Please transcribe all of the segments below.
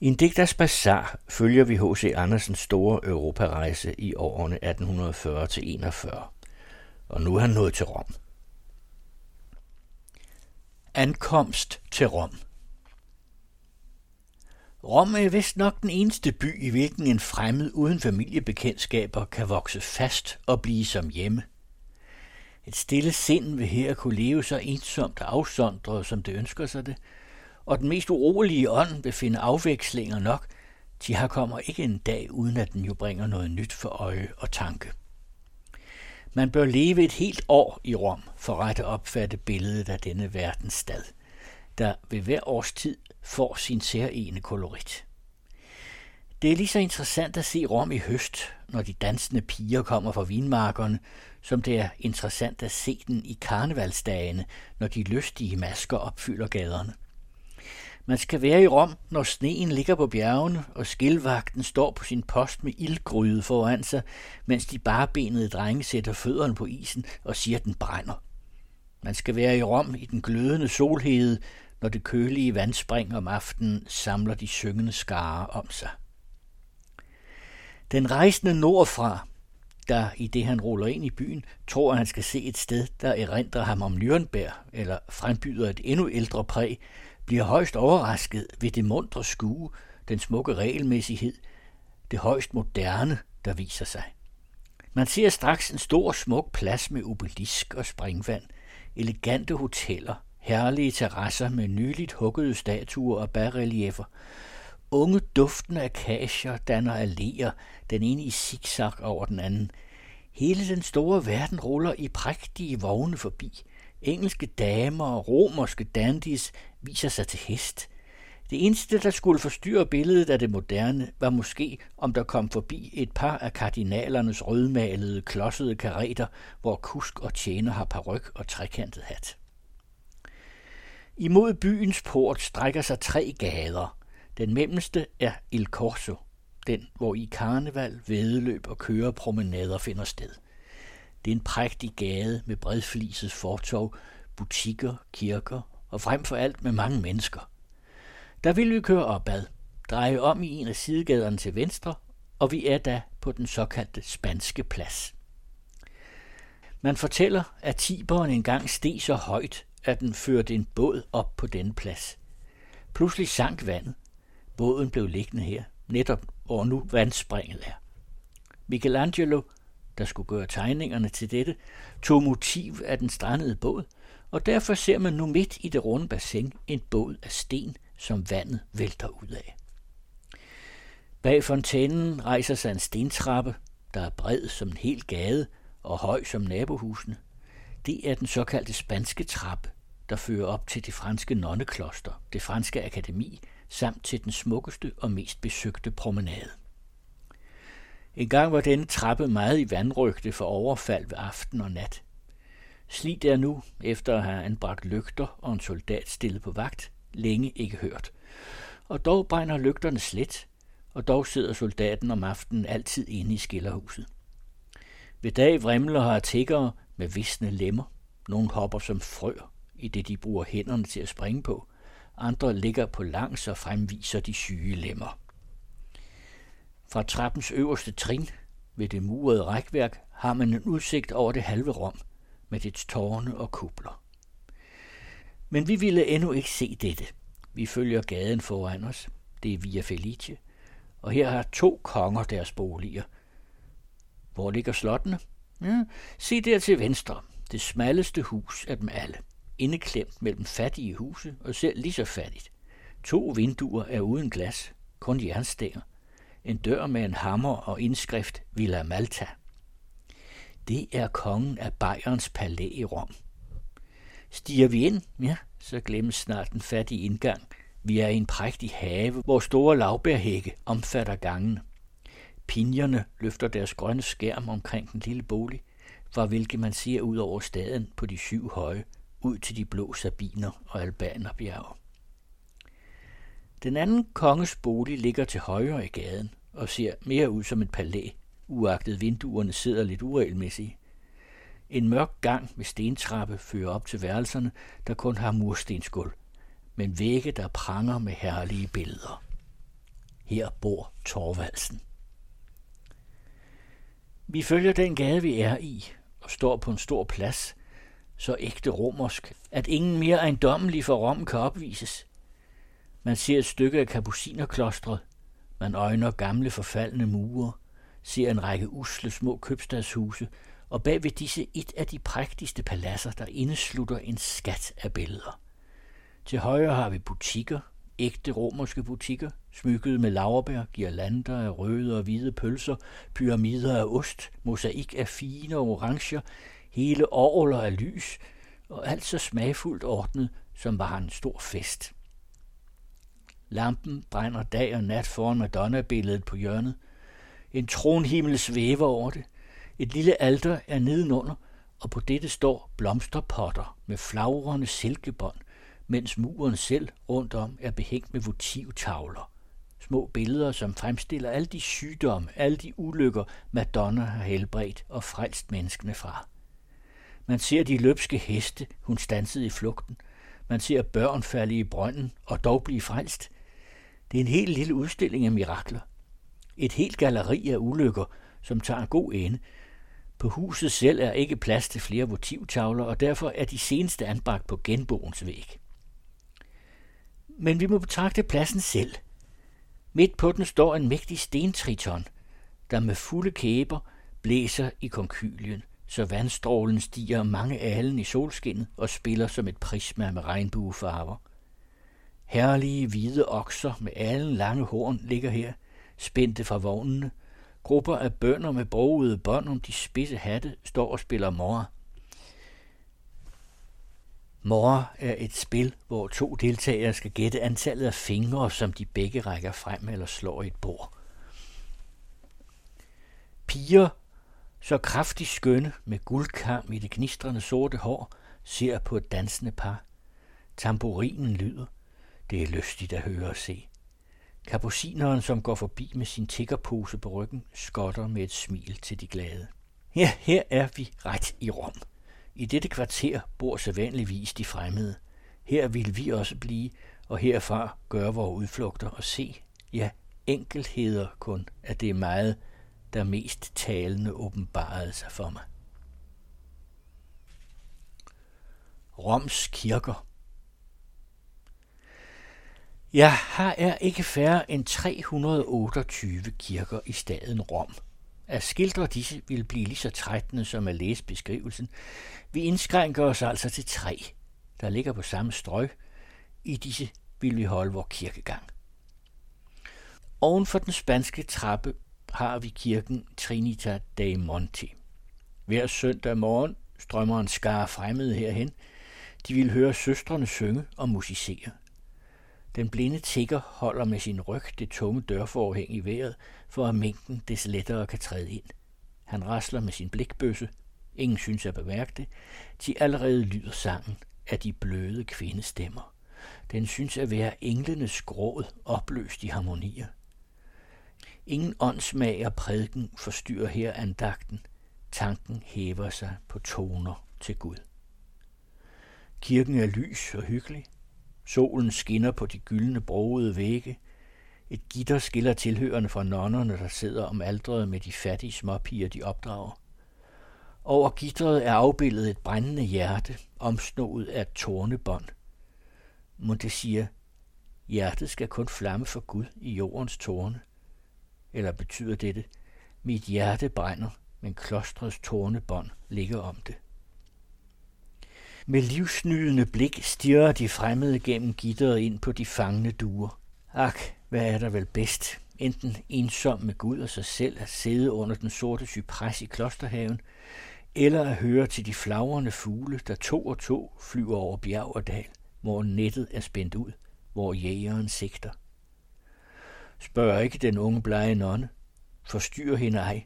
I en digters bazar følger vi H.C. Andersens store europarejse i årene 1840-41, og nu er han nået til Rom. Ankomst til Rom Rom er vist nok den eneste by, i hvilken en fremmed uden familiebekendtskaber kan vokse fast og blive som hjemme. Et stille sind vil her kunne leve så ensomt og afsondret, som det ønsker sig det, og den mest urolige ånd vil finde afvekslinger nok, de har kommer ikke en dag, uden at den jo bringer noget nyt for øje og tanke. Man bør leve et helt år i Rom for at opfatte billedet af denne verdens stad, der ved hver års tid får sin særlige kolorit. Det er lige så interessant at se Rom i høst, når de dansende piger kommer fra vinmarkerne, som det er interessant at se den i karnevalsdagene, når de lystige masker opfylder gaderne. Man skal være i Rom, når sneen ligger på bjergene, og skilvagten står på sin post med ildgryde foran sig, mens de barbenede drenge sætter fødderne på isen og siger, at den brænder. Man skal være i Rom i den glødende solhede, når det kølige vandspring om aftenen samler de syngende skare om sig. Den rejsende nordfra, der i det han ruller ind i byen, tror at han skal se et sted, der erindrer ham om Nürnberg, eller frembyder et endnu ældre præg, bliver højst overrasket ved det mundre skue, den smukke regelmæssighed, det højst moderne, der viser sig. Man ser straks en stor smuk plads med obelisk og springvand, elegante hoteller, herlige terrasser med nyligt huggede statuer og bas Unge duftende akacier danner alléer, den ene i zigzag over den anden. Hele den store verden ruller i prægtige vogne forbi. Engelske damer og romerske dandies viser sig til hest. Det eneste, der skulle forstyrre billedet af det moderne, var måske, om der kom forbi et par af kardinalernes rødmalede, klodsede kareter, hvor kusk og tjener har paryk og trekantet hat. Imod byens port strækker sig tre gader. Den mellemste er Il Corso, den hvor i karneval, vedløb og kørepromenader finder sted. Det er en prægtig gade med bredflisets fortov, butikker, kirker og frem for alt med mange mennesker. Der vil vi køre opad, dreje om i en af sidegaderne til venstre, og vi er da på den såkaldte spanske plads. Man fortæller, at Tiberen engang steg så højt, at den førte en båd op på denne plads. Pludselig sank vandet. Båden blev liggende her, netop hvor nu vandspringet er. Michelangelo, der skulle gøre tegningerne til dette, tog motiv af den strandede båd, og derfor ser man nu midt i det runde bassin en båd af sten, som vandet vælter ud af. Bag fontænen rejser sig en stentrappe, der er bred som en hel gade og høj som nabohusene. Det er den såkaldte spanske trappe, der fører op til det franske nonnekloster, det franske akademi, samt til den smukkeste og mest besøgte promenade. En gang var denne trappe meget i vandrygte for overfald ved aften og nat. Slid er nu, efter at have anbragt lygter og en soldat stillet på vagt, længe ikke hørt. Og dog brænder lygterne slet, og dog sidder soldaten om aftenen altid inde i skillerhuset. Ved dag vrimler har tiggere med visne lemmer. Nogle hopper som frøer, i det de bruger hænderne til at springe på. Andre ligger på langs og fremviser de syge lemmer. Fra trappens øverste trin ved det murede rækværk har man en udsigt over det halve rum med dets tårne og kupler. Men vi ville endnu ikke se dette. Vi følger gaden foran os. Det er Via Felice. Og her har to konger deres boliger. Hvor ligger slottene? Ja, se der til venstre. Det smalleste hus af dem alle indeklemt mellem fattige huse og selv lige så fattigt. To vinduer er uden glas, kun jernstænger. En dør med en hammer og indskrift Villa Malta. Det er kongen af Bayerns palæ i Rom. Stiger vi ind, ja, så glemmes snart den fattige indgang. Vi er i en prægtig have, hvor store lavbærhække omfatter gangen. Pinjerne løfter deres grønne skærm omkring den lille bolig, fra hvilket man ser ud over staden på de syv høje ud til de blå sabiner og albanerbjerge. Den anden konges bolig ligger til højre i gaden og ser mere ud som et palæ, uagtet vinduerne sidder lidt uregelmæssigt. En mørk gang med stentrappe fører op til værelserne, der kun har murstensgulv, men vægge, der pranger med herlige billeder. Her bor Torvaldsen. Vi følger den gade, vi er i, og står på en stor plads, så ægte romersk, at ingen mere ejendommelig for Rom kan opvises. Man ser et stykke af kapucinerklostret, man øjner gamle forfaldne mure, ser en række usle små købstadshuse, og bag ved disse et af de prægtigste paladser, der indeslutter en skat af billeder. Til højre har vi butikker, ægte romerske butikker, smykket med laverbær, girlander af røde og hvide pølser, pyramider af ost, mosaik af fine oranger, hele orler af lys, og alt så smagfuldt ordnet, som var en stor fest. Lampen brænder dag og nat foran Madonna-billedet på hjørnet. En tronhimmel svæver over det. Et lille alter er nedenunder, og på dette står blomsterpotter med flagrende silkebånd, mens muren selv rundt om er behængt med votivtavler. Små billeder, som fremstiller alle de sygdomme, alle de ulykker, Madonna har helbredt og frelst menneskene fra. Man ser de løbske heste, hun stansede i flugten. Man ser børn falde i brønden og dog blive frelst. Det er en helt lille udstilling af mirakler. Et helt galleri af ulykker, som tager en god ende. På huset selv er ikke plads til flere votivtavler, og derfor er de seneste anbragt på genboens væg. Men vi må betragte pladsen selv. Midt på den står en mægtig stentriton, der med fulde kæber blæser i konkylien, så vandstrålen stiger mange alen i solskinnet og spiller som et prisma med regnbuefarver. Herlige hvide okser med alen lange horn ligger her, spændte fra vognene. Grupper af bønder med brogede bånd om de spidse hatte står og spiller mor. Mor er et spil, hvor to deltagere skal gætte antallet af fingre, som de begge rækker frem eller slår i et bord. Piger, så kraftigt skønne med guldkam i det gnistrende sorte hår, ser på et dansende par. Tamburinen lyder. Det er lystigt at høre og se. Kapucineren, som går forbi med sin tiggerpose på ryggen, skotter med et smil til de glade. Ja, her er vi ret i Rom. I dette kvarter bor sædvanligvis de fremmede. Her vil vi også blive, og herfra gøre vores udflugter og se, ja, enkeltheder kun, at det er meget, der mest talende åbenbarede sig for mig. Roms kirker Ja, her er ikke færre end 328 kirker i staden Rom. At skildre disse vil blive lige så trættende som at læse beskrivelsen. Vi indskrænker os altså til tre, der ligger på samme strøg. I disse vil vi holde vores kirkegang. Oven for den spanske trappe har vi kirken Trinita dei Monti. Hver søndag morgen strømmer en skare fremmede herhen. De vil høre søstrene synge og musicere. Den blinde tigger holder med sin ryg det tunge dørforhæng i vejret, for at mængden des lettere kan træde ind. Han rasler med sin blikbøsse. Ingen synes at bemærke det. De allerede lyder sangen af de bløde kvindestemmer. Den synes at være englenes gråd opløst i harmonier. Ingen åndsmag og prædiken forstyrrer her andagten. Tanken hæver sig på toner til Gud. Kirken er lys og hyggelig. Solen skinner på de gyldne broede vægge. Et gitter skiller tilhørende fra nonnerne, der sidder om aldret med de fattige småpiger, de opdrager. Over gitteret er afbildet et brændende hjerte, omsnået af et tornebånd. Monte siger, hjertet skal kun flamme for Gud i jordens tårne. Eller betyder dette, mit hjerte brænder, men klostrets tornebånd ligger om det. Med livsnydende blik stirrer de fremmede gennem gitteret ind på de fangne duer. Ak, hvad er der vel bedst? Enten ensom med Gud og sig selv at sidde under den sorte cypres i klosterhaven, eller at høre til de flagrende fugle, der to og to flyver over bjerg og dal, hvor nettet er spændt ud, hvor jægeren sigter. Spørg ikke den unge blege nonne. Forstyr hende ej.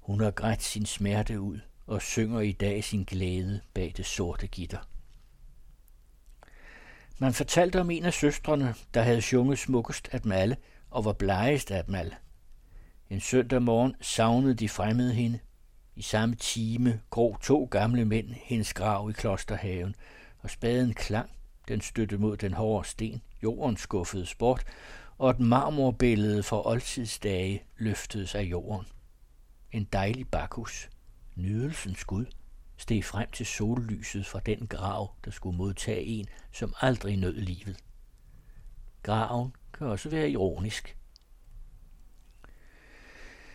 Hun har grædt sin smerte ud og synger i dag sin glæde bag det sorte gitter. Man fortalte om en af søstrene, der havde sunget smukkest af dem alle og var blegest af dem alle. En søndag morgen savnede de fremmede hende. I samme time grå to gamle mænd hendes grav i klosterhaven, og spaden klang. Den støtte mod den hårde sten. Jorden skuffede bort, og et marmorbillede fra oldtidsdage løftedes af jorden. En dejlig bakhus nydelsens Gud, steg frem til sollyset fra den grav, der skulle modtage en, som aldrig nød livet. Graven kan også være ironisk.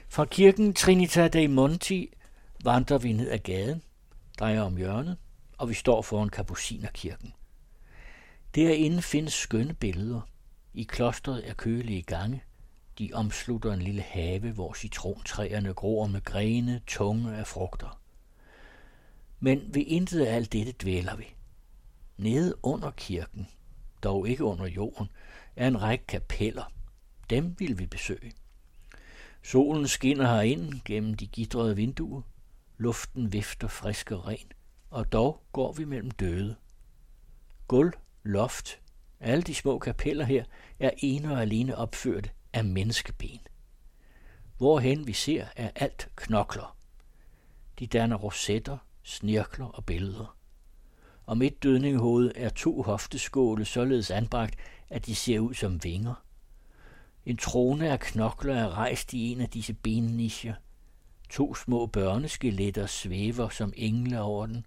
Fra kirken Trinita dei Monti vandrer vi ned ad gaden, drejer om hjørnet, og vi står foran Kapucinerkirken. Derinde findes skønne billeder. I klostret er kølige gange. De omslutter en lille have, hvor citrontræerne gror med grene, tunge af frugter. Men ved intet af alt dette dvæler vi. Nede under kirken, dog ikke under jorden, er en række kapeller. Dem vil vi besøge. Solen skinner herind gennem de gidrede vinduer. Luften vifter frisk og ren, og dog går vi mellem døde. Gulv, loft, alle de små kapeller her er ene og alene opført af menneskeben. Hvorhen vi ser, er alt knokler. De danner rosetter, snirkler og billeder. Om et dødninghoved er to hofteskåle således anbragt, at de ser ud som vinger. En trone af knokler er rejst i en af disse bennischer. To små børneskeletter svæver som engle over den.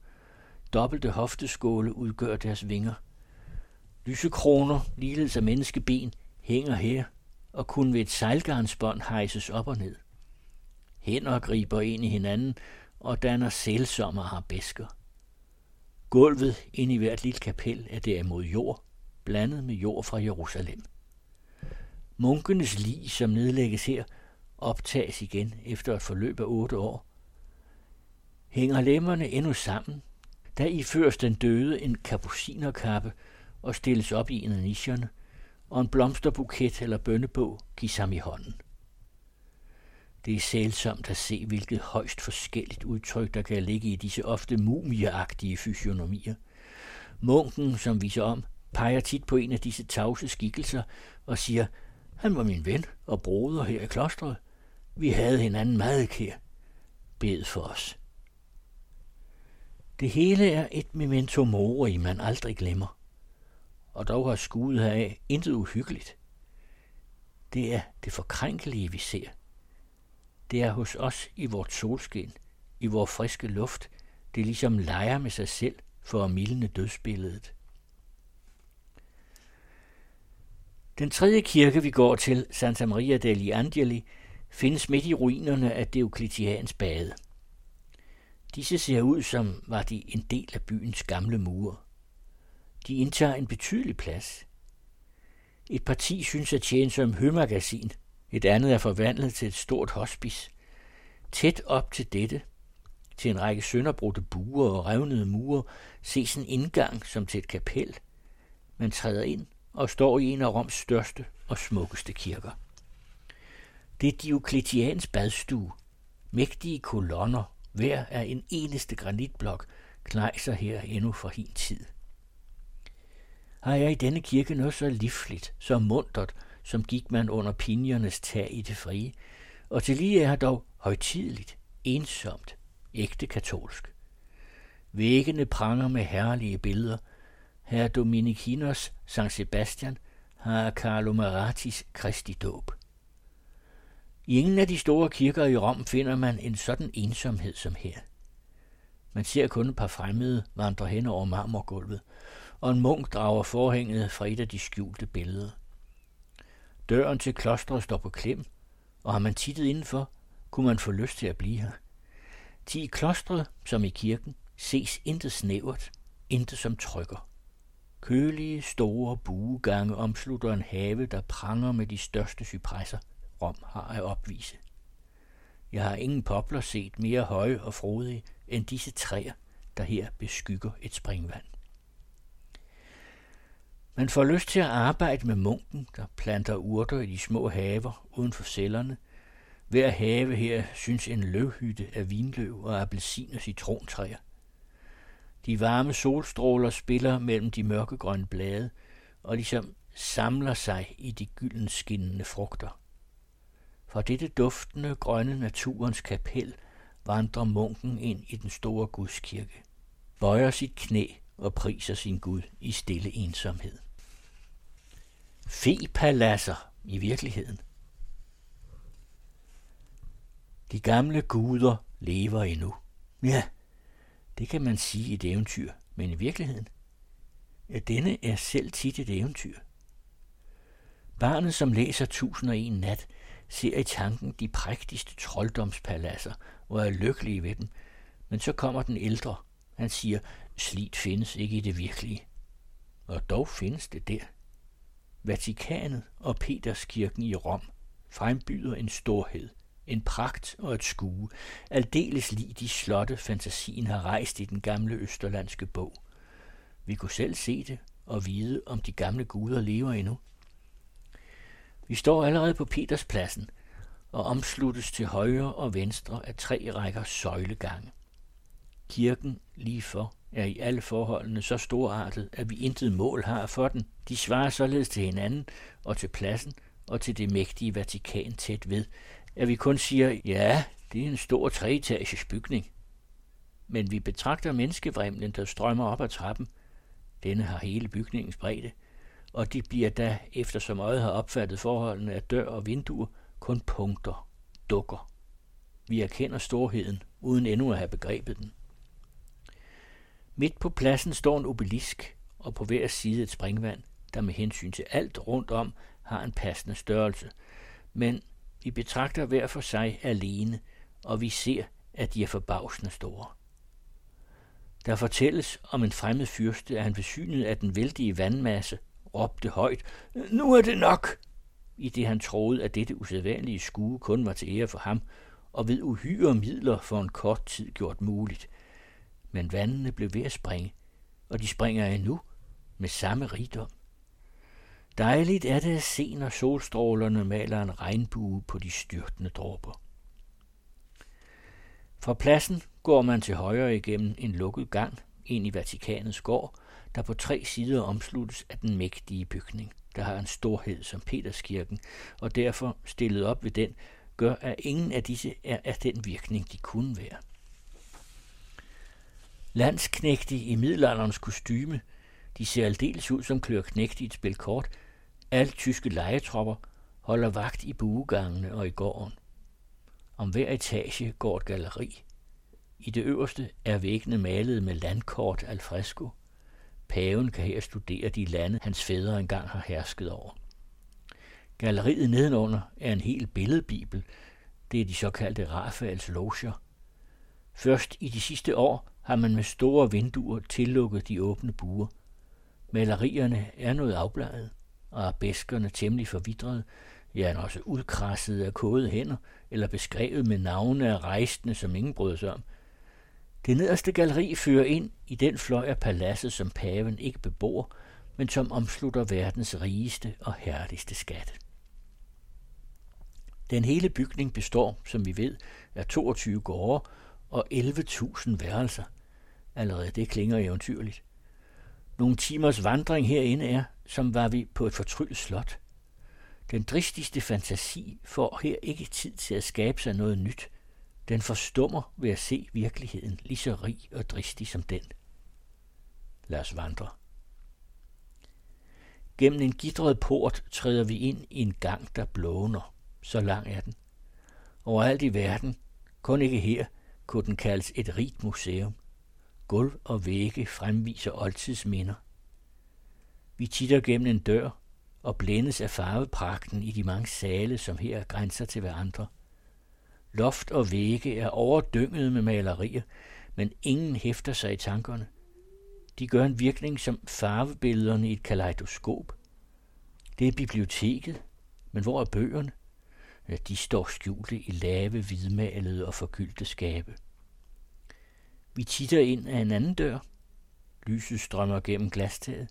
Dobbelte hofteskåle udgør deres vinger. Lysekroner, ligeledes af menneskeben, hænger her og kun ved et sejlgarnsbånd hejses op og ned. Hænder griber ind i hinanden og danner sælsomme arabesker. Gulvet ind i hvert lille kapel er derimod jord, blandet med jord fra Jerusalem. Munkenes lig, som nedlægges her, optages igen efter et forløb af otte år. Hænger lemmerne endnu sammen, der iføres den døde en kapucinerkappe og stilles op i en af nischerne og en blomsterbuket eller bønnebog gives ham i hånden. Det er sælsomt at se, hvilket højst forskelligt udtryk, der kan ligge i disse ofte mumieagtige fysionomier. Munken, som viser om, peger tit på en af disse tavse skikkelser og siger, han var min ven og broder her i klostret. Vi havde hinanden meget kær. Bed for os. Det hele er et memento mori, man aldrig glemmer. Og dog har skuddet heraf intet uhyggeligt. Det er det forkrænkelige, vi ser. Det er hos os i vort solskin, i vores friske luft, det ligesom leger med sig selv for at mildne dødsbilledet. Den tredje kirke, vi går til, Santa Maria degli Angeli, findes midt i ruinerne af Diocletians bade. Disse ser ud som var de en del af byens gamle mure. De indtager en betydelig plads. Et parti synes at tjene som hømagasin, et andet er forvandlet til et stort hospice. Tæt op til dette, til en række sønderbrudte buer og revnede mure, ses en indgang som til et kapel. Man træder ind og står i en af Roms største og smukkeste kirker. Det er Diokletians badstue. Mægtige kolonner, hver af en eneste granitblok, knejser her endnu for hin tid. Har jeg i denne kirke noget så livligt, så muntert, som gik man under pinjernes tag i det frie, og til lige er dog højtideligt, ensomt, ægte katolsk. Væggene pranger med herlige billeder. Herr Dominikinos San Sebastian har Carlo Maratis Kristi dåb. I ingen af de store kirker i Rom finder man en sådan ensomhed som her. Man ser kun et par fremmede vandre hen over marmorgulvet, og en munk drager forhænget fra et af de skjulte billeder. Døren til klostret står på klem, og har man tittet indenfor, kunne man få lyst til at blive her. Til i klostret, som i kirken, ses intet snævert, intet som trykker. Kølige, store buegange omslutter en have, der pranger med de største cypresser, Rom har at opvise. Jeg har ingen popler set mere høje og frodige end disse træer, der her beskygger et springvand. Man får lyst til at arbejde med munken, der planter urter i de små haver uden for cellerne. Hver have her synes en løvhytte af vinløv og appelsin og citrontræer. De varme solstråler spiller mellem de mørkegrønne blade, og ligesom samler sig i de gyldenskinnende frugter. Fra dette duftende grønne naturens kapel vandrer munken ind i den store gudskirke, bøjer sit knæ og priser sin Gud i stille ensomhed. Fepalasser i virkeligheden. De gamle guder lever endnu. Ja, det kan man sige i et eventyr, men i virkeligheden, ja, denne er selv tit et eventyr. Barnet, som læser Tusind og en nat, ser i tanken de prægtigste trolddomspaladser og er lykkelige ved dem. Men så kommer den ældre. Han siger, slit findes ikke i det virkelige. Og dog findes det der. Vatikanet og Peterskirken i Rom frembyder en storhed, en pragt og et skue, aldeles lige de slotte, fantasien har rejst i den gamle østerlandske bog. Vi kunne selv se det og vide, om de gamle guder lever endnu. Vi står allerede på Peterspladsen og omsluttes til højre og venstre af tre rækker søjlegange. Kirken lige for er i alle forholdene så storartet, at vi intet mål har for den. De svarer således til hinanden og til pladsen og til det mægtige Vatikan tæt ved, at vi kun siger, ja, det er en stor treetages bygning. Men vi betragter menneskevrimlen, der strømmer op ad trappen. Denne har hele bygningens bredde, og de bliver da, efter som øjet har opfattet forholdene af dør og vinduer, kun punkter, dukker. Vi erkender storheden, uden endnu at have begrebet den. Midt på pladsen står en obelisk, og på hver side et springvand, der med hensyn til alt rundt om har en passende størrelse. Men vi betragter hver for sig alene, og vi ser, at de er forbavsende store. Der fortælles om en fremmed fyrste, at han ved synet af den vældige vandmasse råbte højt, nu er det nok, i det han troede, at dette usædvanlige skue kun var til ære for ham, og ved uhyre midler for en kort tid gjort muligt. Men vandene blev ved at springe, og de springer endnu med samme rigdom. Dejligt er det at se, når solstrålerne maler en regnbue på de styrtende dråber. Fra pladsen går man til højre igennem en lukket gang ind i Vatikanets gård, der på tre sider omsluttes af den mægtige bygning, der har en storhed som Peterskirken, og derfor stillet op ved den, gør, at ingen af disse er af den virkning, de kunne være. Landsknægte i middelalderens kostyme, de ser aldeles ud som klør i et spil kort, alle tyske legetropper holder vagt i buegangene og i gården. Om hver etage går et galeri. I det øverste er væggene malet med landkort al fresco. Paven kan her studere de lande, hans fædre engang har hersket over. Galleriet nedenunder er en hel billedbibel. Det er de såkaldte Rafaels loger. Først i de sidste år har man med store vinduer tillukket de åbne buer. Malerierne er noget afbladet, og bæskerne temmelig forvidrede, ja, også udkrasset af kåde hænder, eller beskrevet med navne af rejsende, som ingen brød sig om – det nederste galleri fører ind i den fløj af paladset, som paven ikke bebor, men som omslutter verdens rigeste og herligste skatte. Den hele bygning består, som vi ved, af 22 gårde og 11.000 værelser. Allerede det klinger eventyrligt. Nogle timers vandring herinde er, som var vi på et fortryllet slot. Den dristigste fantasi får her ikke tid til at skabe sig noget nyt – den forstummer ved at se virkeligheden lige så rig og dristig som den. Lad os vandre. Gennem en gidret port træder vi ind i en gang, der blåner. Så lang er den. Overalt i verden, kun ikke her, kunne den kaldes et rigt museum. Gulv og vægge fremviser oldtidsminder. Vi titter gennem en dør og blændes af farvepragten i de mange sale, som her grænser til hverandre – Loft og vægge er overdynget med malerier, men ingen hæfter sig i tankerne. De gør en virkning som farvebillederne i et kaleidoskop. Det er biblioteket, men hvor er bøgerne? Ja, de står skjulte i lave, hvidmalede og forgyldte skabe. Vi titter ind af en anden dør. Lyset strømmer gennem glastaget.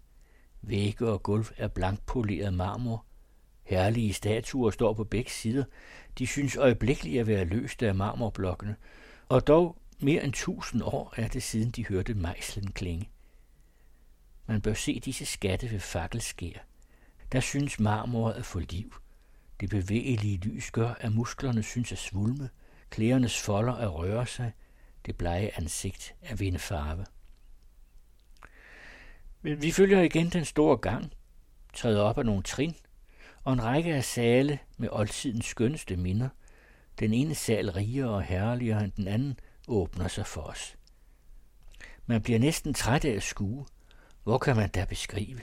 Vægge og gulv er blankpoleret marmor. Herlige statuer står på begge sider. De synes øjeblikkeligt at være løst af marmorblokkene, og dog mere end tusind år er det siden de hørte mejslen klinge. Man bør se disse skatte ved fakkelskær. Der synes marmoret at få liv. Det bevægelige lys gør, at musklerne synes at svulme, klædernes folder at røre sig, det blege ansigt at vinde farve. Men vi følger igen den store gang, træder op af nogle trin og en række af sale med oldtidens skønneste minder. Den ene sal rigere og herligere end den anden åbner sig for os. Man bliver næsten træt af at skue. Hvor kan man da beskrive?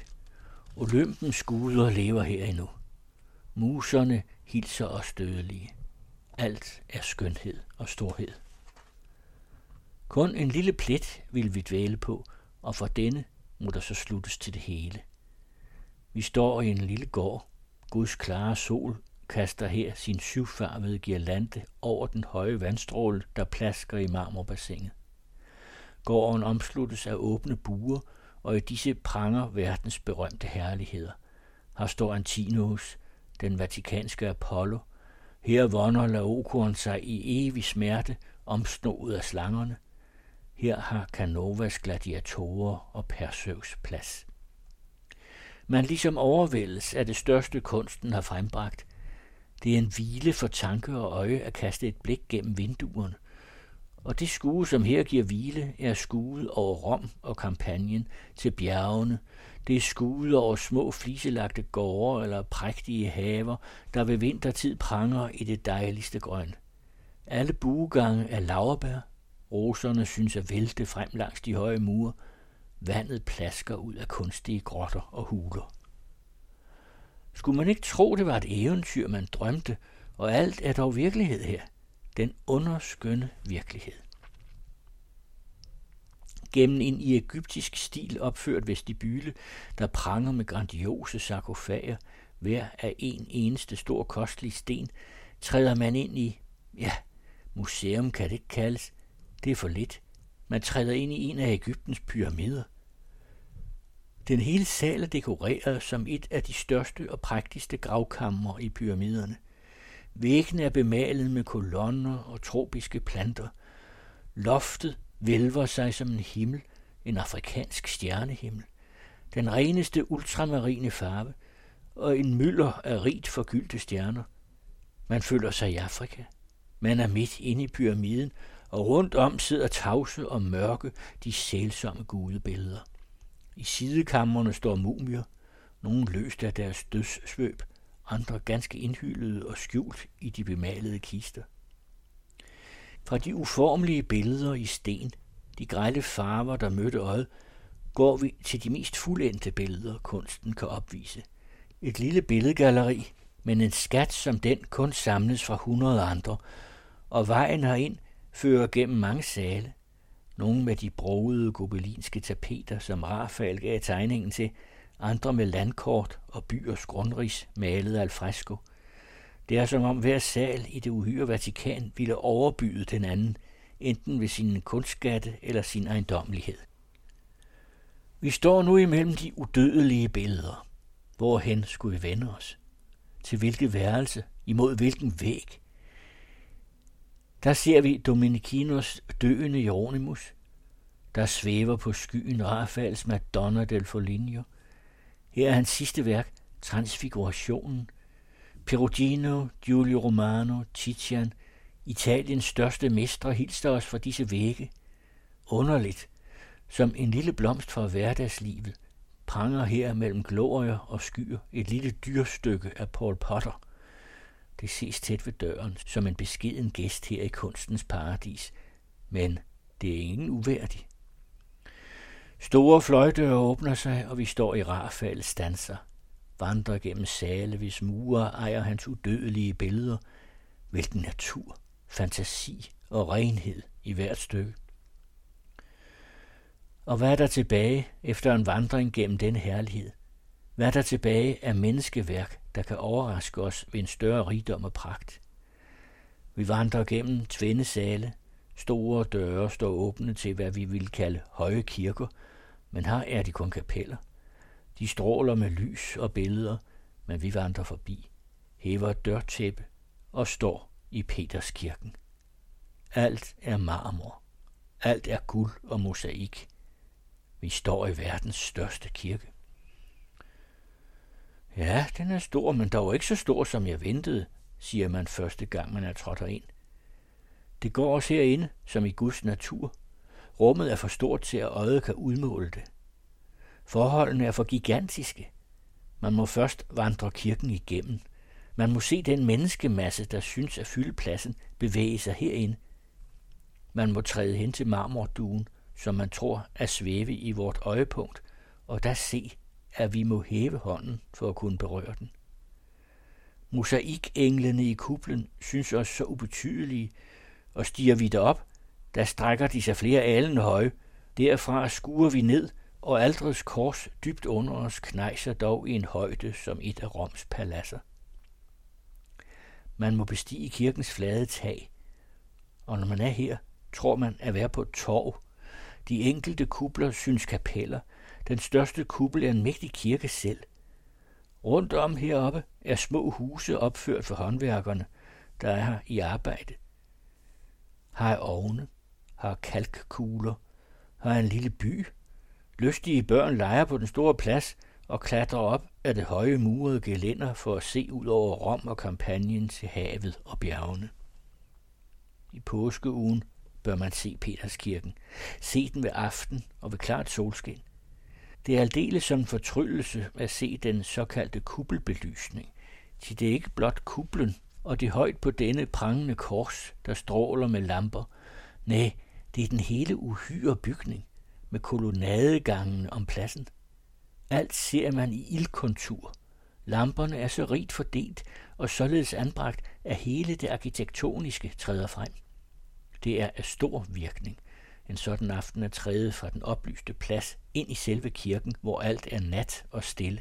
Olympens guder lever her endnu. Muserne hilser os dødelige. Alt er skønhed og storhed. Kun en lille plet vil vi dvæle på, og for denne må der så sluttes til det hele. Vi står i en lille gård. Guds klare sol kaster her sin syvfarvede girlande over den høje vandstråle, der plasker i marmorbassinet. Gården omsluttes af åbne buer, og i disse pranger verdens berømte herligheder. Her står Antinous, den vatikanske Apollo. Her vonder Laokoon sig i evig smerte, omsnået af slangerne. Her har Canovas gladiatorer og Perseus plads. Man ligesom overvældes af det største kunsten har frembragt. Det er en hvile for tanke og øje at kaste et blik gennem vinduerne. Og det skue, som her giver hvile, er skuet over Rom og kampagnen til bjergene. Det er skuet over små fliselagte gårde eller prægtige haver, der ved vintertid pranger i det dejligste grøn. Alle buegange er laverbær, Roserne synes at vælte frem langs de høje mure. Vandet plasker ud af kunstige grotter og huler. Skulle man ikke tro, det var et eventyr, man drømte, og alt er dog virkelighed her. Den underskønne virkelighed. Gennem en i egyptisk stil opført vestibyle, der pranger med grandiose sarkofager, hver af en eneste stor kostelig sten, træder man ind i, ja, museum kan det ikke kaldes, det er for lidt. Man træder ind i en af Ægyptens pyramider. Den hele sal er dekoreret som et af de største og prægtigste gravkammer i pyramiderne. Væggene er bemalet med kolonner og tropiske planter. Loftet vælver sig som en himmel, en afrikansk stjernehimmel. Den reneste ultramarine farve og en mylder af rigt forgyldte stjerner. Man føler sig i Afrika. Man er midt inde i pyramiden, og rundt om sidder tavse og mørke de sælsomme gudebilleder. I sidekammerne står mumier, nogle løst af deres dødssvøb, andre ganske indhyllede og skjult i de bemalede kister. Fra de uformelige billeder i sten, de grælde farver, der mødte øjet, går vi til de mest fuldendte billeder, kunsten kan opvise. Et lille billedgalleri, men en skat som den kun samles fra hundrede andre, og vejen herind fører gennem mange sale. Nogle med de broede gobelinske tapeter, som Rafael gav tegningen til, andre med landkort og byers grundris malet al fresco. Det er som om hver sal i det uhyre Vatikan ville overbyde den anden, enten ved sin kunstskatte eller sin ejendommelighed. Vi står nu imellem de udødelige billeder. Hvorhen skulle vi vende os? Til hvilket værelse? Imod hvilken væg? Der ser vi Dominikinos døende Jeronimus, der svæver på skyen Rafaels Madonna del Foligno. Her er hans sidste værk, Transfigurationen. Perugino, Giulio Romano, Titian, Italiens største mestre hilste os fra disse vægge. Underligt, som en lille blomst fra hverdagslivet, pranger her mellem glorier og skyer et lille dyrstykke af Paul Potter. Det ses tæt ved døren, som en beskeden gæst her i kunstens paradis, men det er ingen uværdig. Store fløjdøre åbner sig, og vi står i rarfald stanser, vandrer gennem sale, hvis mure ejer hans udødelige billeder. Hvilken natur, fantasi og renhed i hvert stykke. Og hvad er der tilbage efter en vandring gennem den herlighed? Hvad er der tilbage af menneskeværk, der kan overraske os ved en større rigdom og pragt? Vi vandrer gennem tvindesale. Store døre står åbne til, hvad vi vil kalde høje kirker, men her er de kun kapeller. De stråler med lys og billeder, men vi vandrer forbi, hæver et dørtæppe og står i Peterskirken. Alt er marmor. Alt er guld og mosaik. Vi står i verdens største kirke. Ja, den er stor, men dog ikke så stor, som jeg ventede, siger man første gang, man er trådt ind. Det går også herinde, som i Guds natur. Rummet er for stort til, at øjet kan udmåle det. Forholdene er for gigantiske. Man må først vandre kirken igennem. Man må se den menneskemasse, der synes at fylde pladsen, bevæge sig herinde. Man må træde hen til marmorduen, som man tror at svæve i vort øjepunkt, og der se, at vi må hæve hånden for at kunne berøre den. Mosaikenglene i kuplen synes os så ubetydelige, og stiger vi derop, der strækker de sig flere alen høje. Derfra skuer vi ned, og aldrets kors dybt under os knejser dog i en højde som et af Roms paladser. Man må bestige kirkens flade tag, og når man er her, tror man at være på et torv. De enkelte kubler synes kapeller. Den største kuppel er en mægtig kirke selv. Rundt om heroppe er små huse opført for håndværkerne, der er her i arbejde. Har ovne, har kalkkugler, har en lille by. Lystige børn leger på den store plads og klatrer op af det høje murede gelænder for at se ud over Rom og kampagnen til havet og bjergene. I påskeugen bør man se Peterskirken. Se den ved aften og ved klart solskin. Det er aldeles som en fortryllelse at se den såkaldte kuppelbelysning. Til det er ikke blot kuplen og det højt på denne prangende kors, der stråler med lamper. Nej, det er den hele uhyre bygning med kolonnadegangen om pladsen. Alt ser man i ildkontur. Lamperne er så rigt fordelt og således anbragt, at hele det arkitektoniske træder frem. Det er af stor virkning. En sådan aften at træde fra den oplyste plads ind i selve kirken, hvor alt er nat og stille.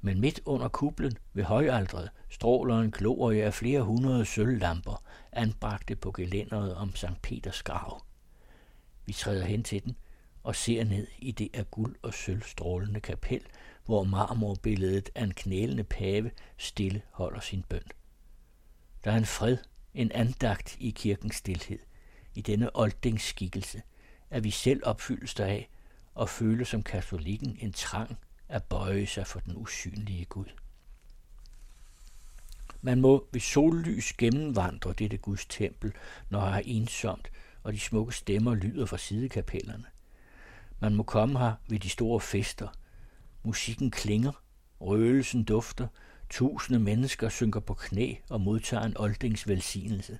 Men midt under kuplen ved højaldret stråler en glorie af flere hundrede sølvlamper, anbragte på gelænderet om Sankt Peters grav. Vi træder hen til den og ser ned i det af guld og sølv strålende kapel, hvor marmorbilledet af en knælende pave stille holder sin bøn. Der er en fred, en andagt i kirkens stilhed, i denne oldingskikkelse, at vi selv opfyldes deraf og føle som katolikken en trang at bøje sig for den usynlige Gud. Man må ved sollys gennemvandre dette Guds tempel, når det er ensomt, og de smukke stemmer lyder fra sidekapellerne. Man må komme her ved de store fester. Musikken klinger, røgelsen dufter, tusinde mennesker synker på knæ og modtager en oldings velsignelse.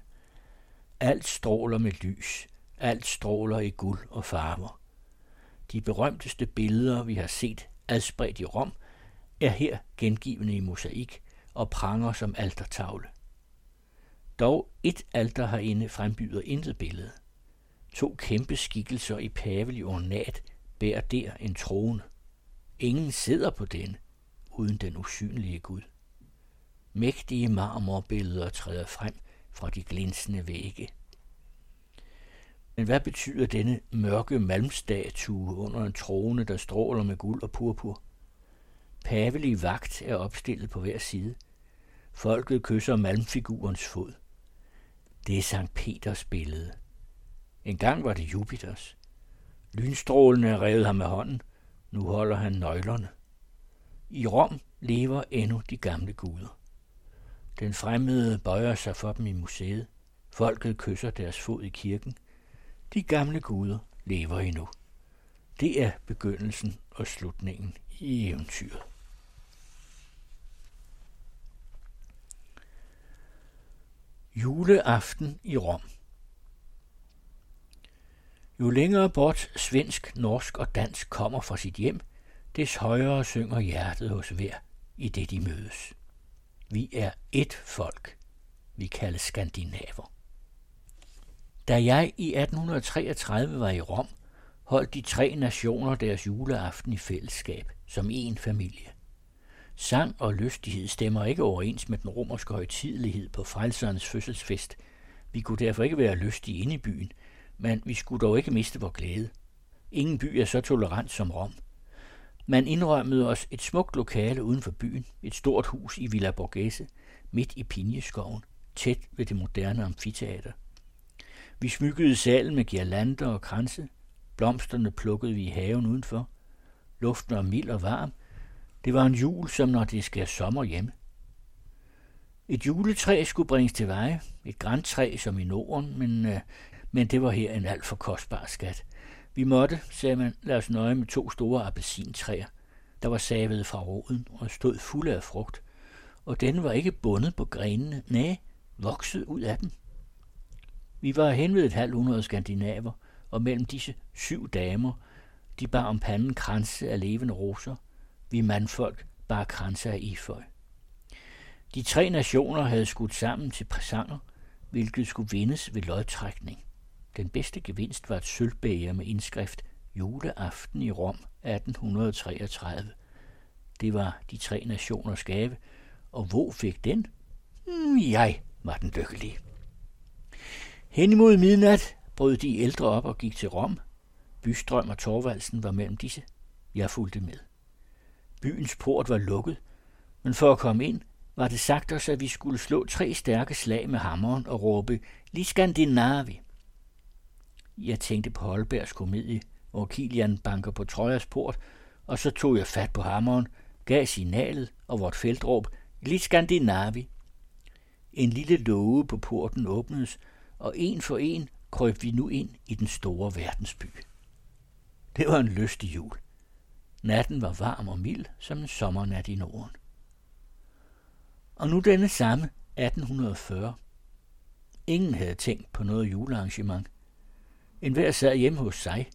Alt stråler med lys, alt stråler i guld og farver. De berømteste billeder, vi har set adspredt i Rom, er her gengivende i mosaik og pranger som altertavle. Dog et alter herinde frembyder intet billede. To kæmpe skikkelser i pavelig ornat bærer der en trone. Ingen sidder på den, uden den usynlige Gud. Mægtige marmorbilleder træder frem fra de glinsende vægge. Men hvad betyder denne mørke malmstatue under en trone, der stråler med guld og purpur? Pavelig vagt er opstillet på hver side. Folket kysser malmfigurens fod. Det er Sankt Peters billede. En gang var det Jupiters. Lynstrålene revet ham med hånden. Nu holder han nøglerne. I Rom lever endnu de gamle guder. Den fremmede bøjer sig for dem i museet. Folket kysser deres fod i kirken. De gamle guder lever endnu. Det er begyndelsen og slutningen i eventyret. Juleaften i Rom. Jo længere bort svensk, norsk og dansk kommer fra sit hjem, des højere synger hjertet hos hver, i det de mødes. Vi er ét folk. Vi kaldes skandinaver. Da jeg i 1833 var i Rom, holdt de tre nationer deres juleaften i fællesskab, som en familie. Sang og lystighed stemmer ikke overens med den romerske højtidelighed på frelserens fødselsfest. Vi kunne derfor ikke være lystige inde i byen, men vi skulle dog ikke miste vor glæde. Ingen by er så tolerant som Rom. Man indrømmede os et smukt lokale uden for byen, et stort hus i Villa Borghese, midt i Pinjeskoven, tæt ved det moderne amfiteater. Vi smykkede salen med girlander og kranse. Blomsterne plukkede vi i haven udenfor. Luften var mild og varm. Det var en jul, som når det skal sommer hjemme. Et juletræ skulle bringes til veje. Et græntræ som i Norden, men, øh, men det var her en alt for kostbar skat. Vi måtte, sagde man, lade os nøje med to store appelsintræer. der var savet fra roden og stod fulde af frugt, og den var ikke bundet på grenene, nej, vokset ud af dem. Vi var hen ved et halvt hundrede skandinaver, og mellem disse syv damer, de bar om panden kranse af levende roser. Vi mandfolk bar kranse af iføj. De tre nationer havde skudt sammen til præsanger, hvilket skulle vindes ved lodtrækning. Den bedste gevinst var et sølvbæger med indskrift Juleaften i Rom 1833. Det var de tre nationers gave, og hvor fik den? Hmm, jeg var den lykkelige. Hen imod midnat brød de ældre op og gik til Rom. Bystrøm og Torvaldsen var mellem disse. Jeg fulgte med. Byens port var lukket, men for at komme ind, var det sagt os, at vi skulle slå tre stærke slag med hammeren og råbe, Li Skandinavi. Jeg tænkte på Holbergs komedie, hvor Kilian banker på Trojas port, og så tog jeg fat på hammeren, gav signalet og vort feltråb, Li Skandinavi. En lille låge på porten åbnedes, og en for en krøb vi nu ind i den store verdensby. Det var en lystig jul. Natten var varm og mild som en sommernat i Norden. Og nu denne samme 1840. Ingen havde tænkt på noget julearrangement. En hver sad hjemme hos sig.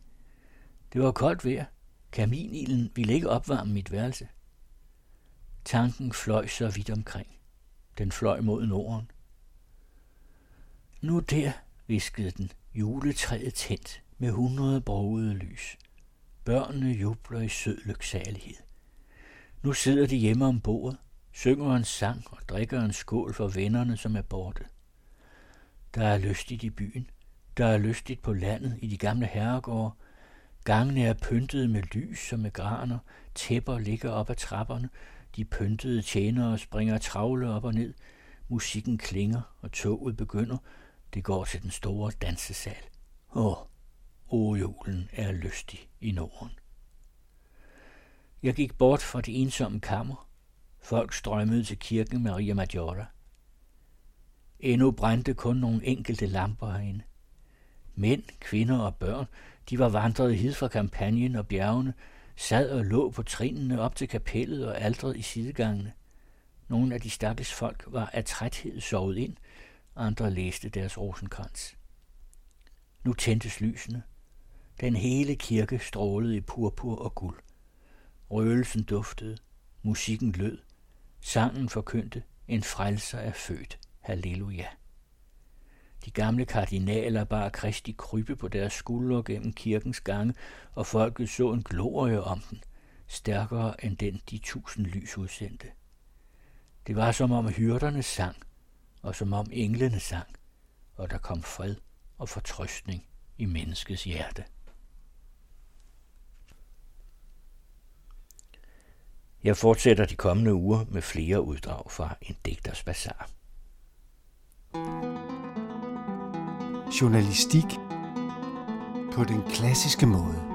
Det var koldt vejr. Kaminilden ville ikke opvarme mit værelse. Tanken fløj så vidt omkring. Den fløj mod Norden. Nu der, viskede den, juletræet tændt med hundrede brogede lys. Børnene jubler i sød lyksalighed. Nu sidder de hjemme om bordet, synger en sang og drikker en skål for vennerne, som er borte. Der er lystigt i byen. Der er lystigt på landet i de gamle herregårde. Gangene er pyntet med lys og med graner. Tæpper ligger op ad trapperne. De pyntede tjenere springer travle op og ned. Musikken klinger, og toget begynder. Det går til den store dansesal. Åh, oh, julen er lystig i Norden. Jeg gik bort fra det ensomme kammer. Folk strømmede til kirken Maria Maggiore. Endnu brændte kun nogle enkelte lamper herinde. Mænd, kvinder og børn, de var vandret hid fra kampagnen og bjergene, sad og lå på trinene op til kapellet og aldret i sidegangene. Nogle af de stakkels folk var af træthed sovet ind, andre læste deres rosenkrans. Nu tændtes lysene. Den hele kirke strålede i purpur og guld. Røgelsen duftede, musikken lød, sangen forkyndte, en frelser er født. Halleluja. De gamle kardinaler bar Kristi krybe på deres skuldre gennem kirkens gange, og folket så en glorie om den, stærkere end den de tusind lys udsendte. Det var som om hyrderne sang, og som om englene sang, og der kom fred og fortrøstning i menneskets hjerte. Jeg fortsætter de kommende uger med flere uddrag fra en digters bazar. Journalistik på den klassiske måde.